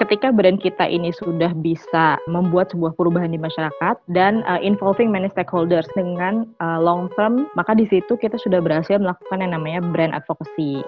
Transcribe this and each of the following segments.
ketika brand kita ini sudah bisa membuat sebuah perubahan di masyarakat dan uh, involving many stakeholders dengan uh, long term, maka di situ kita sudah berhasil melakukan yang namanya brand advocacy.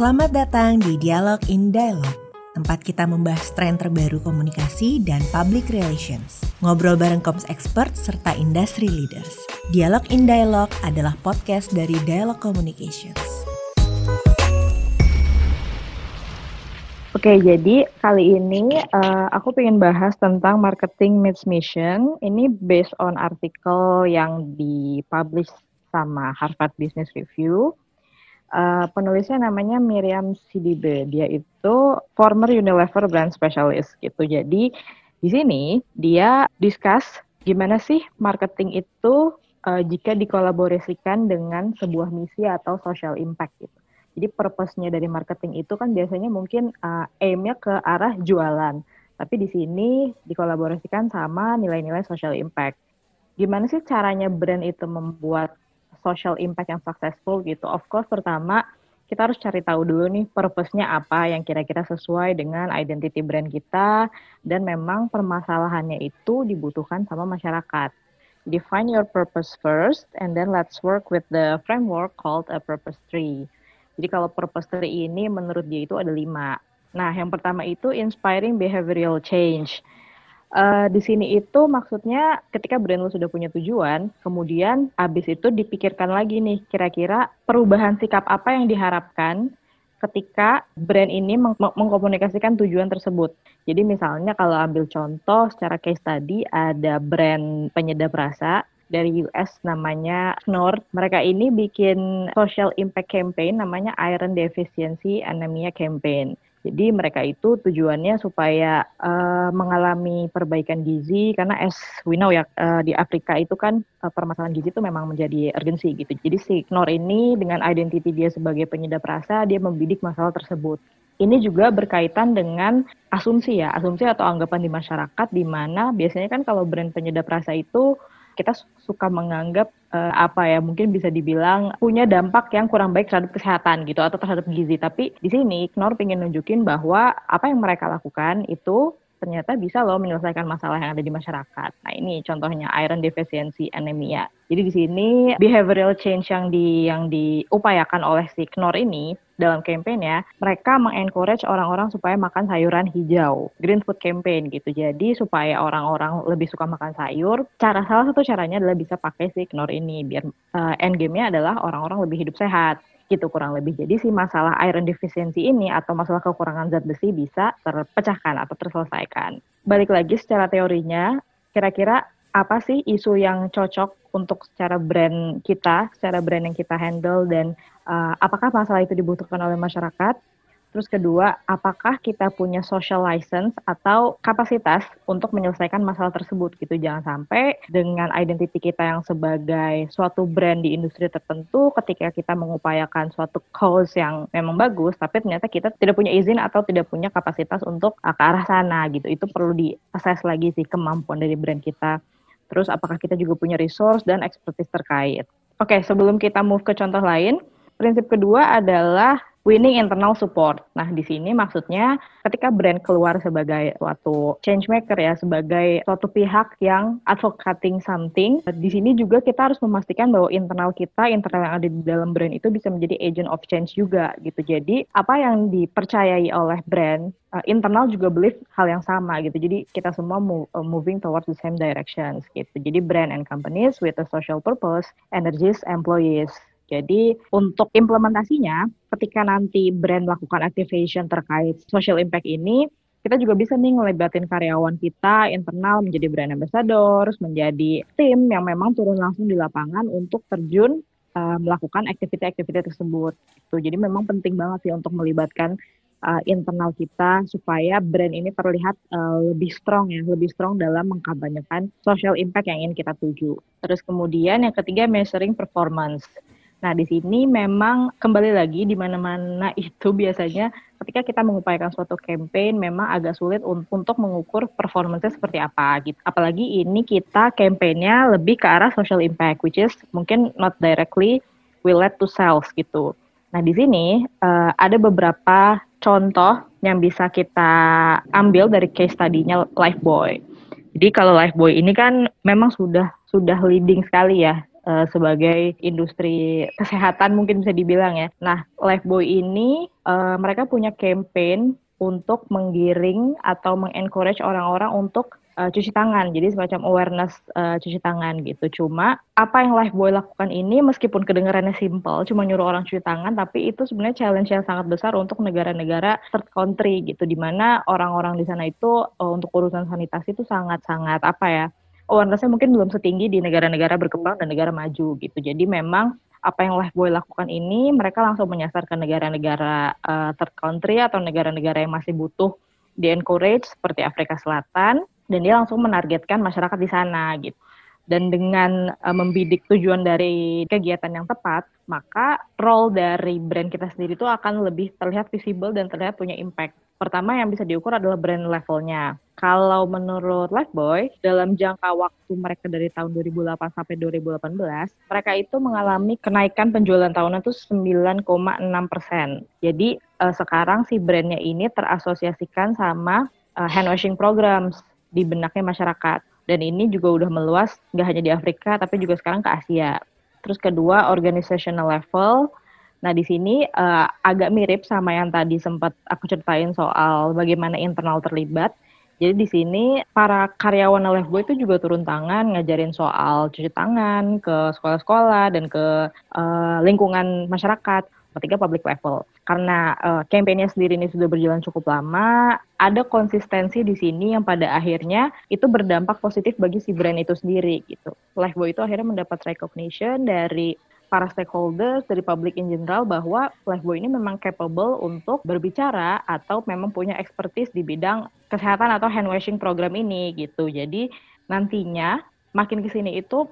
Selamat datang di Dialog in Dialog, tempat kita membahas tren terbaru komunikasi dan public relations. Ngobrol bareng Koms Expert serta industry leaders. Dialog in Dialog adalah podcast dari Dialog Communications. Oke, jadi kali ini uh, aku pengen bahas tentang marketing meets mission. Ini based on artikel yang dipublish sama Harvard Business Review. Uh, penulisnya namanya Miriam Sidibe. Dia itu former Unilever brand specialist gitu. Jadi di sini dia discuss gimana sih marketing itu uh, jika dikolaborasikan dengan sebuah misi atau social impact gitu. Jadi purpose-nya dari marketing itu kan biasanya mungkin uh, aim-nya ke arah jualan. Tapi di sini dikolaborasikan sama nilai-nilai social impact. Gimana sih caranya brand itu membuat social impact yang successful gitu? Of course pertama kita harus cari tahu dulu nih purpose-nya apa yang kira-kira sesuai dengan identity brand kita dan memang permasalahannya itu dibutuhkan sama masyarakat define your purpose first, and then let's work with the framework called a purpose tree. Jadi kalau purpose tree ini menurut dia itu ada lima. Nah, yang pertama itu inspiring behavioral change. Uh, di sini itu maksudnya ketika brand lo sudah punya tujuan, kemudian abis itu dipikirkan lagi nih, kira-kira perubahan sikap apa yang diharapkan ketika brand ini meng mengkomunikasikan tujuan tersebut. Jadi misalnya kalau ambil contoh secara case tadi ada brand penyedap rasa dari US namanya Knorr. Mereka ini bikin social impact campaign namanya Iron Deficiency Anemia Campaign. Jadi mereka itu tujuannya supaya uh, mengalami perbaikan gizi karena as we know ya uh, di Afrika itu kan uh, permasalahan gizi itu memang menjadi urgensi gitu. Jadi si Knorr ini dengan identiti dia sebagai penyedap rasa dia membidik masalah tersebut. Ini juga berkaitan dengan asumsi ya, asumsi atau anggapan di masyarakat di mana biasanya kan kalau brand penyedap rasa itu kita suka menganggap uh, apa ya mungkin bisa dibilang punya dampak yang kurang baik terhadap kesehatan gitu atau terhadap gizi. Tapi di sini Knorr ingin nunjukin bahwa apa yang mereka lakukan itu ternyata bisa loh menyelesaikan masalah yang ada di masyarakat. Nah ini contohnya iron deficiency anemia. Jadi di sini behavioral change yang di yang diupayakan oleh si Knorr ini dalam campaign ya, mereka mengencourage orang-orang supaya makan sayuran hijau, green food campaign gitu. Jadi supaya orang-orang lebih suka makan sayur, cara salah satu caranya adalah bisa pakai si Knorr ini biar uh, end game-nya adalah orang-orang lebih hidup sehat gitu kurang lebih. Jadi si masalah iron deficiency ini atau masalah kekurangan zat besi bisa terpecahkan atau terselesaikan. Balik lagi secara teorinya, kira-kira apa sih isu yang cocok untuk secara brand kita, secara brand yang kita handle dan uh, apakah masalah itu dibutuhkan oleh masyarakat? Terus kedua, apakah kita punya social license atau kapasitas untuk menyelesaikan masalah tersebut gitu. Jangan sampai dengan identiti kita yang sebagai suatu brand di industri tertentu ketika kita mengupayakan suatu cause yang memang bagus, tapi ternyata kita tidak punya izin atau tidak punya kapasitas untuk ke arah sana gitu. Itu perlu di-assess lagi sih kemampuan dari brand kita. Terus apakah kita juga punya resource dan expertise terkait. Oke, sebelum kita move ke contoh lain, prinsip kedua adalah winning internal support. Nah, di sini maksudnya ketika brand keluar sebagai suatu change maker ya, sebagai suatu pihak yang advocating something, di sini juga kita harus memastikan bahwa internal kita, internal yang ada di dalam brand itu bisa menjadi agent of change juga gitu. Jadi, apa yang dipercayai oleh brand, uh, internal juga believe hal yang sama gitu. Jadi, kita semua uh, moving towards the same directions gitu. Jadi, brand and companies with a social purpose energies employees jadi untuk implementasinya, ketika nanti brand melakukan activation terkait social impact ini, kita juga bisa nih ngelibatin karyawan kita internal menjadi brand ambassadors, menjadi tim yang memang turun langsung di lapangan untuk terjun uh, melakukan aktiviti-aktiviti tersebut. Itu jadi memang penting banget sih untuk melibatkan uh, internal kita supaya brand ini terlihat uh, lebih strong ya, lebih strong dalam mengkampanyekan social impact yang ingin kita tuju. Terus kemudian yang ketiga measuring performance. Nah, di sini memang kembali lagi di mana-mana itu biasanya ketika kita mengupayakan suatu campaign memang agak sulit un untuk mengukur performance seperti apa gitu. Apalagi ini kita campaignnya lebih ke arah social impact which is mungkin not directly will lead to sales gitu. Nah di sini uh, ada beberapa contoh yang bisa kita ambil dari case study-nya Lifebuoy. Jadi kalau Lifebuoy ini kan memang sudah sudah leading sekali ya uh, sebagai industri kesehatan mungkin bisa dibilang ya. Nah, Lifebuoy ini uh, mereka punya campaign untuk menggiring atau mengencourage orang-orang untuk uh, cuci tangan. Jadi semacam awareness uh, cuci tangan gitu. Cuma apa yang Lifebuoy lakukan ini meskipun kedengarannya simple, cuma nyuruh orang cuci tangan, tapi itu sebenarnya challenge yang sangat besar untuk negara-negara third country gitu, di mana orang-orang di sana itu uh, untuk urusan sanitasi itu sangat-sangat apa ya? Awarenessnya mungkin belum setinggi di negara-negara berkembang dan negara maju gitu. Jadi memang apa yang Lifebuoy lakukan ini mereka langsung menyasar ke negara-negara uh, third country atau negara-negara yang masih butuh di encourage seperti Afrika Selatan dan dia langsung menargetkan masyarakat di sana gitu. Dan dengan uh, membidik tujuan dari kegiatan yang tepat, maka role dari brand kita sendiri itu akan lebih terlihat visible dan terlihat punya impact. Pertama yang bisa diukur adalah brand levelnya. Kalau menurut Lifeboy, dalam jangka waktu mereka dari tahun 2008 sampai 2018, mereka itu mengalami kenaikan penjualan tahunan itu 9,6 persen. Jadi uh, sekarang si brandnya ini terasosiasikan sama uh, hand washing programs di benaknya masyarakat. Dan ini juga udah meluas nggak hanya di Afrika tapi juga sekarang ke Asia. Terus kedua organizational level. Nah di sini uh, agak mirip sama yang tadi sempat aku ceritain soal bagaimana internal terlibat. Jadi di sini para karyawan Lifeboy itu juga turun tangan ngajarin soal cuci tangan ke sekolah-sekolah dan ke uh, lingkungan masyarakat ketiga public level. Karena uh, kampanye sendiri ini sudah berjalan cukup lama, ada konsistensi di sini yang pada akhirnya itu berdampak positif bagi si brand itu sendiri gitu. Lifeboy itu akhirnya mendapat recognition dari para stakeholders dari public in general bahwa Lifeboy ini memang capable untuk berbicara atau memang punya expertise di bidang kesehatan atau hand washing program ini gitu. Jadi nantinya makin ke sini itu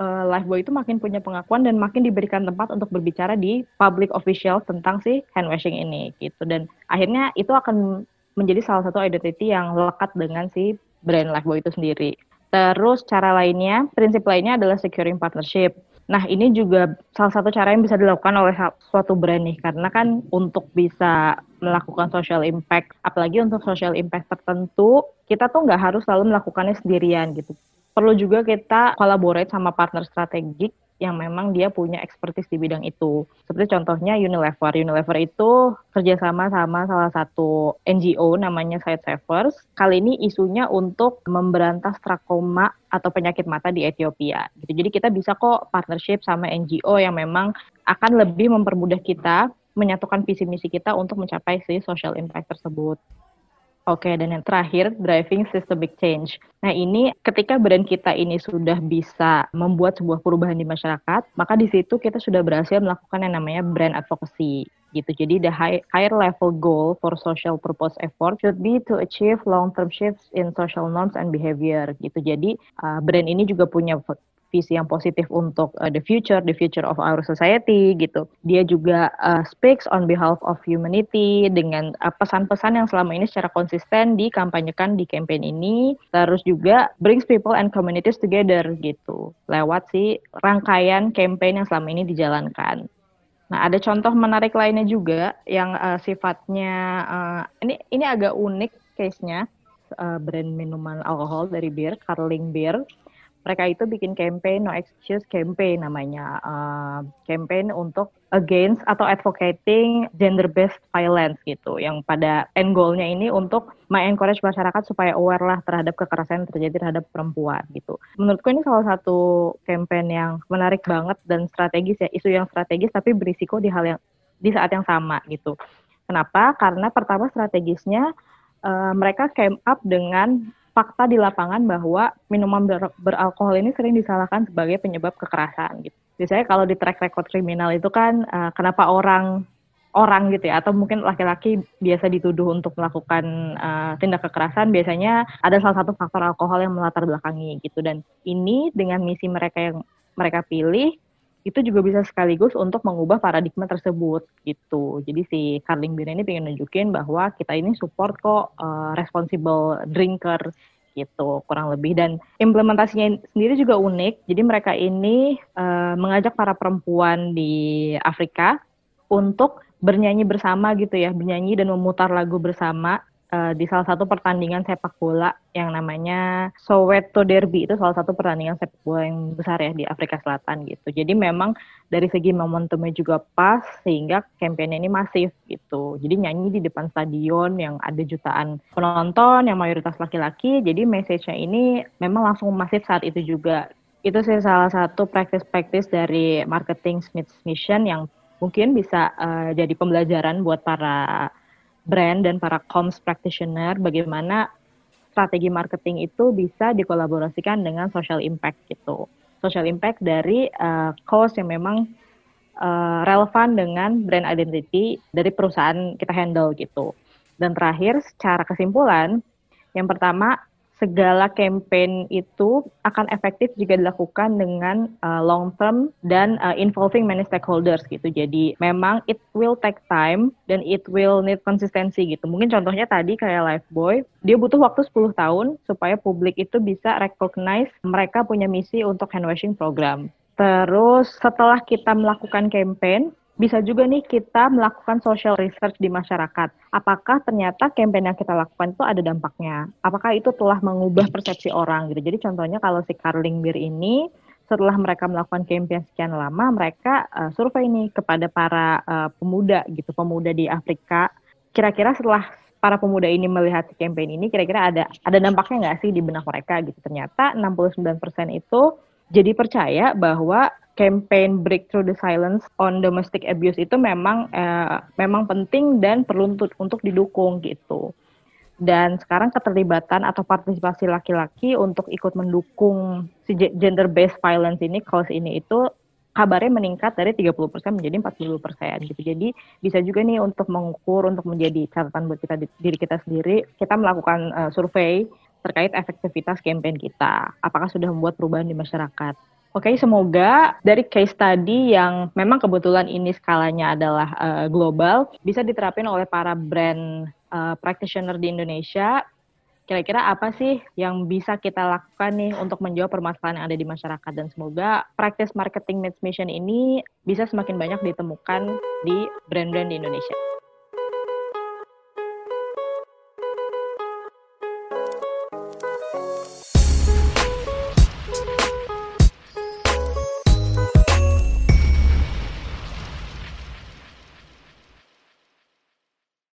uh, Lifebuoy itu makin punya pengakuan dan makin diberikan tempat untuk berbicara di public official tentang si hand washing ini gitu dan akhirnya itu akan menjadi salah satu identity yang lekat dengan si brand Lifebuoy itu sendiri. Terus cara lainnya, prinsip lainnya adalah securing partnership. Nah, ini juga salah satu cara yang bisa dilakukan oleh suatu brand nih, karena kan untuk bisa melakukan social impact, apalagi untuk social impact tertentu, kita tuh nggak harus selalu melakukannya sendirian gitu perlu juga kita collaborate sama partner strategik yang memang dia punya expertise di bidang itu. Seperti contohnya Unilever. Unilever itu kerjasama sama salah satu NGO namanya Side Savers. Kali ini isunya untuk memberantas trakoma atau penyakit mata di Ethiopia. Gitu. Jadi kita bisa kok partnership sama NGO yang memang akan lebih mempermudah kita menyatukan visi misi kita untuk mencapai si social impact tersebut. Oke, dan yang terakhir, driving systemic change. Nah, ini ketika brand kita ini sudah bisa membuat sebuah perubahan di masyarakat, maka di situ kita sudah berhasil melakukan yang namanya brand advocacy gitu. Jadi the high, higher level goal for social purpose effort should be to achieve long-term shifts in social norms and behavior gitu. Jadi uh, brand ini juga punya visi yang positif untuk uh, the future, the future of our society gitu. Dia juga uh, speaks on behalf of humanity dengan uh, pesan-pesan yang selama ini secara konsisten dikampanyekan di campaign ini. Terus juga brings people and communities together gitu lewat si rangkaian campaign yang selama ini dijalankan. Nah, ada contoh menarik lainnya juga yang uh, sifatnya uh, ini ini agak unik case-nya uh, brand minuman alkohol dari beer, Carling Beer mereka itu bikin campaign no excuse campaign namanya. Uh, campaign untuk against atau advocating gender based violence gitu. Yang pada end goalnya ini untuk mengencourage masyarakat supaya aware lah terhadap kekerasan yang terjadi terhadap perempuan gitu. Menurutku ini salah satu campaign yang menarik banget dan strategis ya isu yang strategis tapi berisiko di hal yang di saat yang sama gitu. Kenapa? Karena pertama strategisnya uh, mereka came up dengan fakta di lapangan bahwa minuman ber beralkohol ini sering disalahkan sebagai penyebab kekerasan gitu. Biasanya kalau di track record kriminal itu kan uh, kenapa orang orang gitu ya atau mungkin laki-laki biasa dituduh untuk melakukan uh, tindak kekerasan biasanya ada salah satu faktor alkohol yang melatar belakangi gitu dan ini dengan misi mereka yang mereka pilih itu juga bisa sekaligus untuk mengubah paradigma tersebut gitu. Jadi si Carling Beer ini pengen nunjukin bahwa kita ini support kok uh, responsible drinker gitu kurang lebih dan implementasinya sendiri juga unik. Jadi mereka ini uh, mengajak para perempuan di Afrika untuk bernyanyi bersama gitu ya, bernyanyi dan memutar lagu bersama uh, di salah satu pertandingan sepak bola yang namanya Soweto Derby itu salah satu pertandingan sepak bola yang besar ya di Afrika Selatan gitu. Jadi memang dari segi momentumnya juga pas sehingga kampanye ini masif gitu. Jadi nyanyi di depan stadion yang ada jutaan penonton yang mayoritas laki-laki. Jadi message-nya ini memang langsung masif saat itu juga. Itu sih salah satu practice-practice dari marketing Smith Mission yang mungkin bisa uh, jadi pembelajaran buat para brand dan para comms practitioner bagaimana strategi marketing itu bisa dikolaborasikan dengan social impact gitu. Social impact dari uh, cause yang memang uh, relevan dengan brand identity dari perusahaan kita handle gitu. Dan terakhir, secara kesimpulan, yang pertama segala campaign itu akan efektif jika dilakukan dengan uh, long term dan uh, involving many stakeholders gitu. Jadi memang it will take time dan it will need konsistensi gitu. Mungkin contohnya tadi kayak Lifeboy, dia butuh waktu 10 tahun supaya publik itu bisa recognize mereka punya misi untuk hand washing program. Terus setelah kita melakukan campaign, bisa juga nih kita melakukan social research di masyarakat. Apakah ternyata campaign yang kita lakukan itu ada dampaknya? Apakah itu telah mengubah persepsi orang gitu. Jadi contohnya kalau si Carling Beer ini setelah mereka melakukan campaign sekian lama, mereka uh, survei nih kepada para uh, pemuda gitu, pemuda di Afrika. Kira-kira setelah para pemuda ini melihat si campaign ini, kira-kira ada ada dampaknya nggak sih di benak mereka gitu? Ternyata 69% itu jadi percaya bahwa campaign Breakthrough the Silence on Domestic Abuse itu memang eh, memang penting dan perlu untuk, untuk didukung gitu. Dan sekarang keterlibatan atau partisipasi laki-laki untuk ikut mendukung si gender based violence ini, cause ini itu kabarnya meningkat dari 30% menjadi 40% gitu. Jadi bisa juga nih untuk mengukur, untuk menjadi catatan buat kita diri kita sendiri, kita melakukan uh, survei terkait efektivitas campaign kita. Apakah sudah membuat perubahan di masyarakat? Oke, okay, semoga dari case study yang memang kebetulan ini skalanya adalah uh, global bisa diterapin oleh para brand uh, practitioner di Indonesia. Kira-kira apa sih yang bisa kita lakukan nih untuk menjawab permasalahan yang ada di masyarakat dan semoga practice marketing mission ini bisa semakin banyak ditemukan di brand-brand di Indonesia.